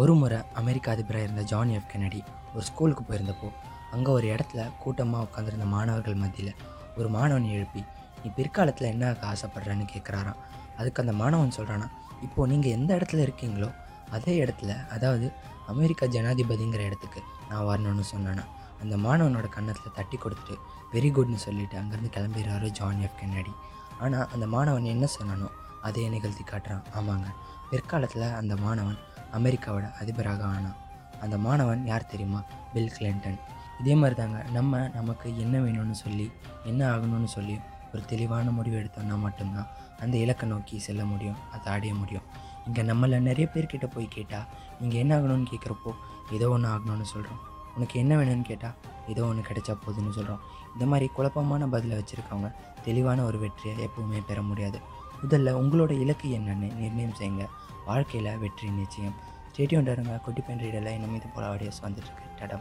ஒரு முறை அமெரிக்க அதிபராக இருந்த ஜான் எஃப் கெனடி ஒரு ஸ்கூலுக்கு போயிருந்தப்போ அங்கே ஒரு இடத்துல கூட்டமாக உட்காந்துருந்த மாணவர்கள் மத்தியில் ஒரு மாணவன் எழுப்பி நீ பிற்காலத்தில் என்ன ஆக ஆசைப்பட்றேன்னு கேட்குறாராம் அதுக்கு அந்த மாணவன் சொல்கிறானா இப்போது நீங்கள் எந்த இடத்துல இருக்கீங்களோ அதே இடத்துல அதாவது அமெரிக்கா ஜனாதிபதிங்கிற இடத்துக்கு நான் வரணும்னு சொன்னேன்னா அந்த மாணவனோட கன்னத்தில் தட்டி கொடுத்துட்டு வெரி குட்னு சொல்லிவிட்டு அங்கேருந்து கிளம்பிடுறாரு ஜான் எஃப் கென்னடி. ஆனால் அந்த மாணவன் என்ன சொன்னானோ அதே நிகழ்த்தி காட்டுறான். ஆமாங்க பிற்காலத்தில் அந்த மாணவன் அமெரிக்காவோட அதிபராக ஆனான். அந்த மாணவன் யார் தெரியுமா? பில் கிளின்டன் இதே மாதிரி தாங்க நம்ம நமக்கு என்ன வேணும்னு சொல்லி என்ன ஆகணும்னு சொல்லி ஒரு தெளிவான முடிவு எடுத்தோம்னா மட்டும்தான் அந்த இலக்கை நோக்கி செல்ல முடியும் அதை அடைய முடியும். இங்கே நம்மளை நிறைய பேர்கிட்ட போய் கேட்டால் நீங்கள் என்ன ஆகணும்னு கேட்குறப்போ ஏதோ ஒன்று ஆகணும்னு சொல்கிறோம் உனக்கு என்ன வேணும்னு கேட்டால் ஏதோ ஒன்று கிடைச்சா போதுன்னு சொல்கிறோம் இந்த மாதிரி குழப்பமான பதிலை வச்சுருக்கவங்க தெளிவான ஒரு வெற்றியை எப்பவுமே பெற முடியாது. முதல்ல உங்களோட இலக்கு என்னென்னு நிர்ணயம் செய்யுங்க. வாழ்க்கையில் வெற்றி நிச்சயம். ஸ்டேடியம் டருங்க குட்டி பெண் ரீடெல்லாம் இன்னும் இது போல ஆடியோஸ் வந்துட்டுருக்கு டடம்